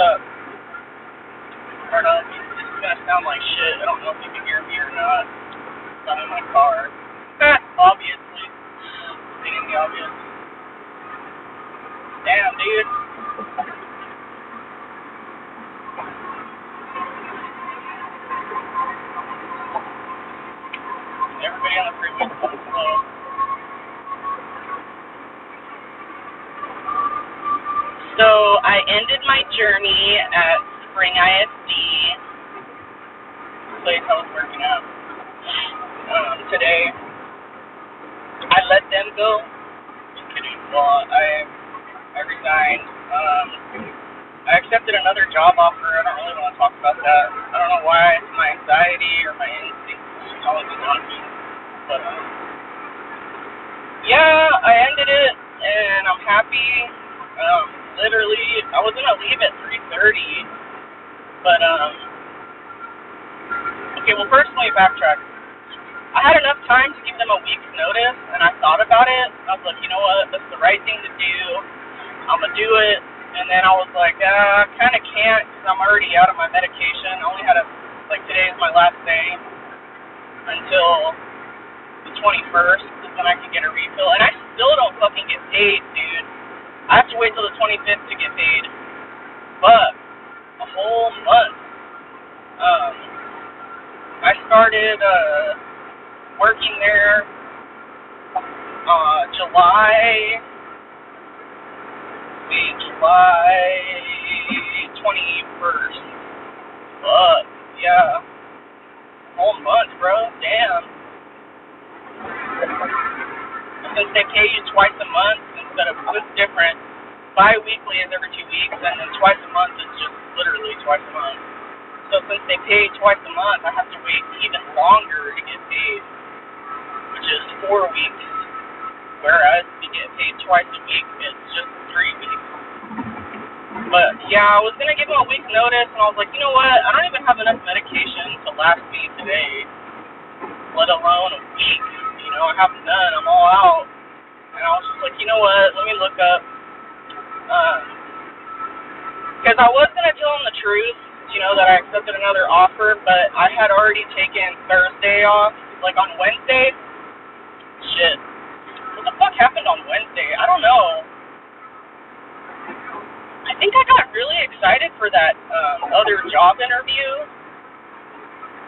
up? Or no, this is gonna sound like shit. I don't know if you can hear me or not. I'm in my car. Obviously. Stating the obvious. Damn, dude. Everybody on the freeway is going slow. So I ended my journey at Spring ISD. Place I was working at um, today. I let them go. Just kidding. Well, I I resigned. Um, I accepted another job offer. I don't really want to talk about that. I don't know why. It's my anxiety or my instincts me on me. But um, yeah, I ended it, and I'm happy. Um, literally, I was gonna leave at 3:30, but um, okay. Well, first let me backtrack. I had enough time to give them a week's notice, and I thought about it. I was like, you know what, that's the right thing to do. I'm gonna do it. And then I was like, uh, kind of can't because I'm already out of my medication. I only had a like today is my last day until the 21st is when I can get a refill, and I still don't fucking get paid, dude. I have to wait till the 25th to get paid. But a whole month. Um, I started uh, working there uh, July. See, July 21st. Fuck, yeah. Whole month, bro. Damn. Since they pay you twice instead of it's different. Bi-weekly is every two weeks, and then twice a month is just literally twice a month. So since they pay twice a month, I have to wait even longer to get paid, which is four weeks. Whereas if you get paid twice a week, it's just three weeks. But yeah, I was gonna give them a week's notice, and I was like, you know what? I don't even have enough medication to last me today, let alone a week. You know, I have none. I'm all out. And I was just like, you know what? Let me look up. Because um, I was gonna tell them the truth, you know, that I accepted another offer, but I had already taken Thursday off, like on Wednesday. Shit. What the fuck happened on Wednesday? I don't know. I think I got really excited for that um, other job interview,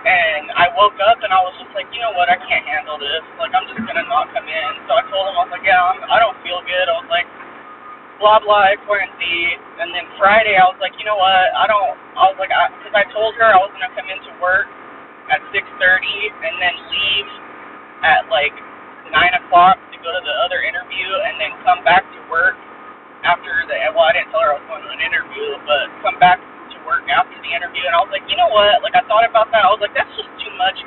and I woke up and I was just like, you know what, I can't handle this. Like, I'm just gonna not come in. So I told him, I was like, yeah, I'm, I don't feel good. I was like, blah blah, X, Y, and then Friday, I was like, you know what, I don't. I was like, because I, I told her I was gonna come into work at 6:30 and then leave at like nine o'clock to go to the other interview, and then come back to work after the well, I didn't tell her I was going to an interview, but come back work after the interview, and I was like, you know what? Like I thought about that. I was like, that's just too much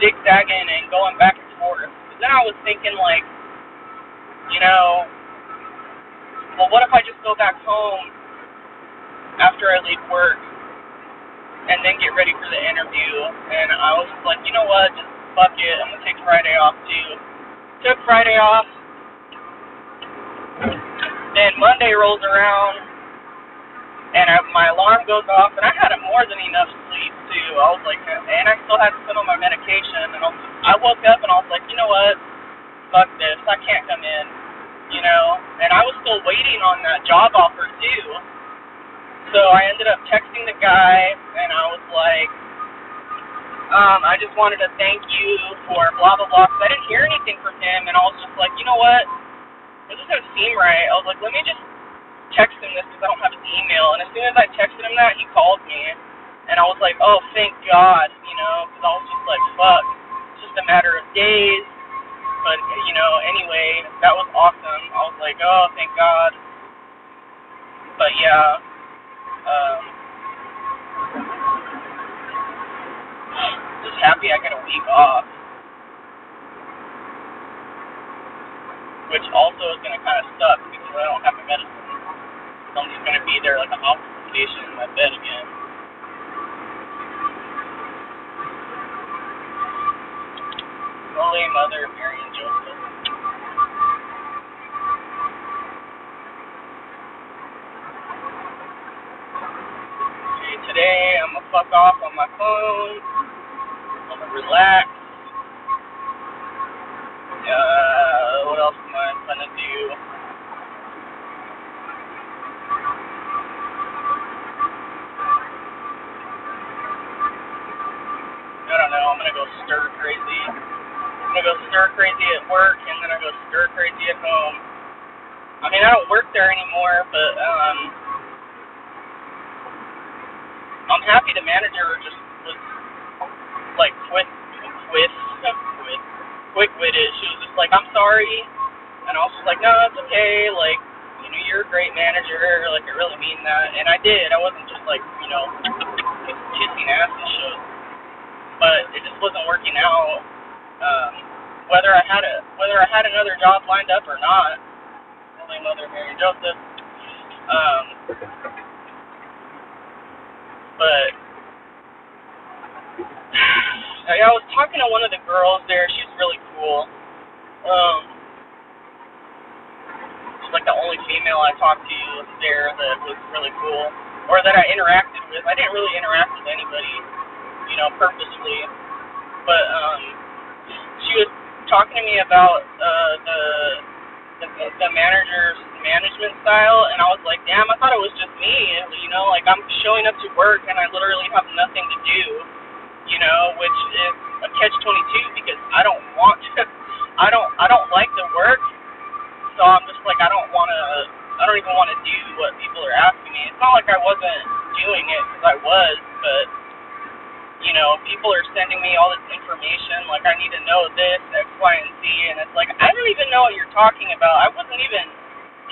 zigzagging and going back and forth. But then I was thinking like, you know, well, what if I just go back home after I leave work and then get ready for the interview? And I was just like, you know what? Just fuck it. I'm gonna take Friday off too. Took Friday off then Monday rolls around, and I, my alarm goes off, and I had more than enough sleep too. I was like, and I still had to sit on my medication, and I woke up and I was like, you know what? Fuck this, I can't come in, you know. And I was still waiting on that job offer too. So I ended up texting the guy, and I was like, um, I just wanted to thank you for blah blah blah. Cause I didn't hear anything from him, and I was just like, you know what? This doesn't seem right. I was like, let me just text him this because I don't have his email. And as soon as I texted him that, he called me, and I was like, oh, thank God, you know, because I was just like, fuck, it's just a matter of days. But you know, anyway, that was awesome. I was like, oh, thank God. But yeah, um, just happy I get a week off. which also is going to kind of suck because I don't have my medicine. I'm just going to be there like a hospital patient in my bed again. Holy Mother Mary and Joseph. today. I'm gonna fuck off on my phone. I'm gonna relax. Stir crazy at work, and then I go stir crazy at home. I mean, I don't work there anymore, but um, I'm happy the manager just was like quick, quick, quick, quick witted. She was just like, "I'm sorry," and I was just like, "No, it's okay. Like, you know, you're a great manager. Like, I really mean that." And I did. I wasn't just like, you know, kissing ass and shit but it just wasn't working out. Um, whether I had a whether I had another job lined up or not, Holy Mother Mary Joseph. Um, but I was talking to one of the girls there. She's really cool. Um, she's like the only female I talked to there that was really cool, or that I interacted with. I didn't really interact with anybody you know, purposely. But um, she was talking to me about uh, the, the the manager's management style, and I was like, damn, I thought it was just me. You know, like I'm showing up to work and I literally have nothing to do. You know, which is a catch twenty two because I don't want to. I don't I don't like the work, so I'm just like I don't want to. I don't even want to do what people are asking me. It's not like I wasn't doing it because I was, but you know, people are sending me all this information, like I need to know this, X, Y, and Z, and it's like I don't even know what you're talking about. I wasn't even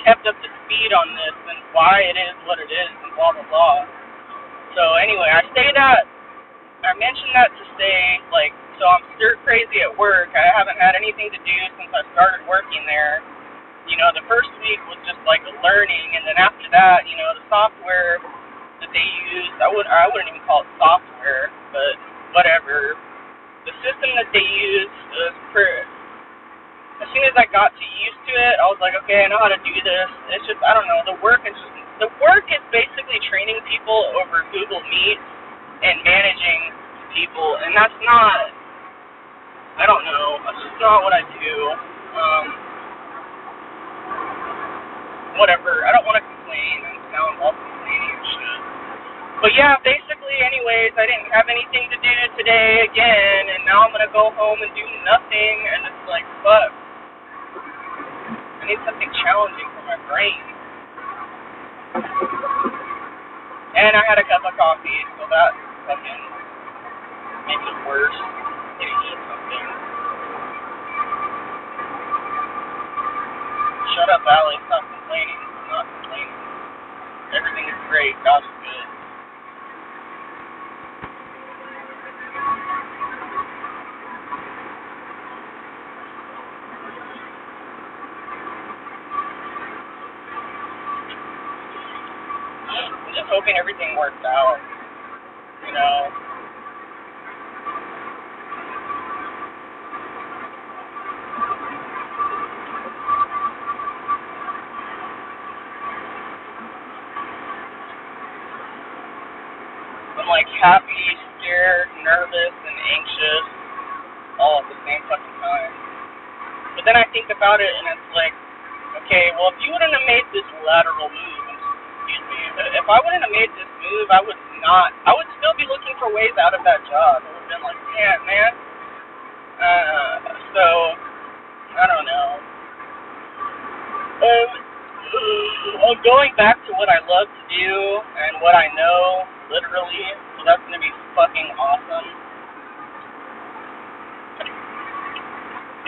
kept up to speed on this and why it is what it is and blah blah blah. So anyway, I say that I mentioned that to say like so I'm stir crazy at work. I haven't had anything to do since I started working there. You know, the first week was just like learning, and then after that, you know, the software that they use, I would I wouldn't even call it software but whatever. The system that they use was for. As soon as I got too used to it, I was like, okay, I know how to do this. It's just I don't know. The work is just the work is basically training people over Google Meet and managing people, and that's not. I don't know. That's just not what I do. Um, whatever. I don't want to complain, and now I'm all complaining and shit. But yeah, basically, anyways, I didn't have anything to do today again, and now I'm gonna go home and do nothing, and it's like, fuck. I need something challenging for my brain. And I had a cup of coffee, so that fucking makes it worse. To eat something. Shut up, Alex. Stop complaining. I'm not complaining. Everything is great. God's good. I'm just hoping everything works out. You know. I'm like happy, scared, nervous, and anxious all at the same fucking time. But then I think about it and it's like, okay, well if you wouldn't have made this lateral move, if I wouldn't have made this move, I would not, I would still be looking for ways out of that job. I would have been like, damn, man. Uh, so, I don't know. Um, I'm going back to what I love to do and what I know, literally, so that's to be fucking awesome.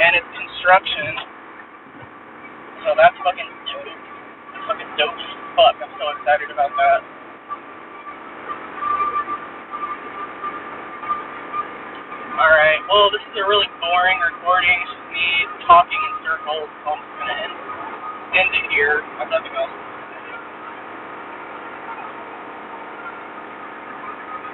And it's construction, so that's fucking fucking dope as fuck. I'm so excited about that. Alright, well, this is a really boring recording. Just me talking in circles, I'm just gonna end, end it here. I have nothing else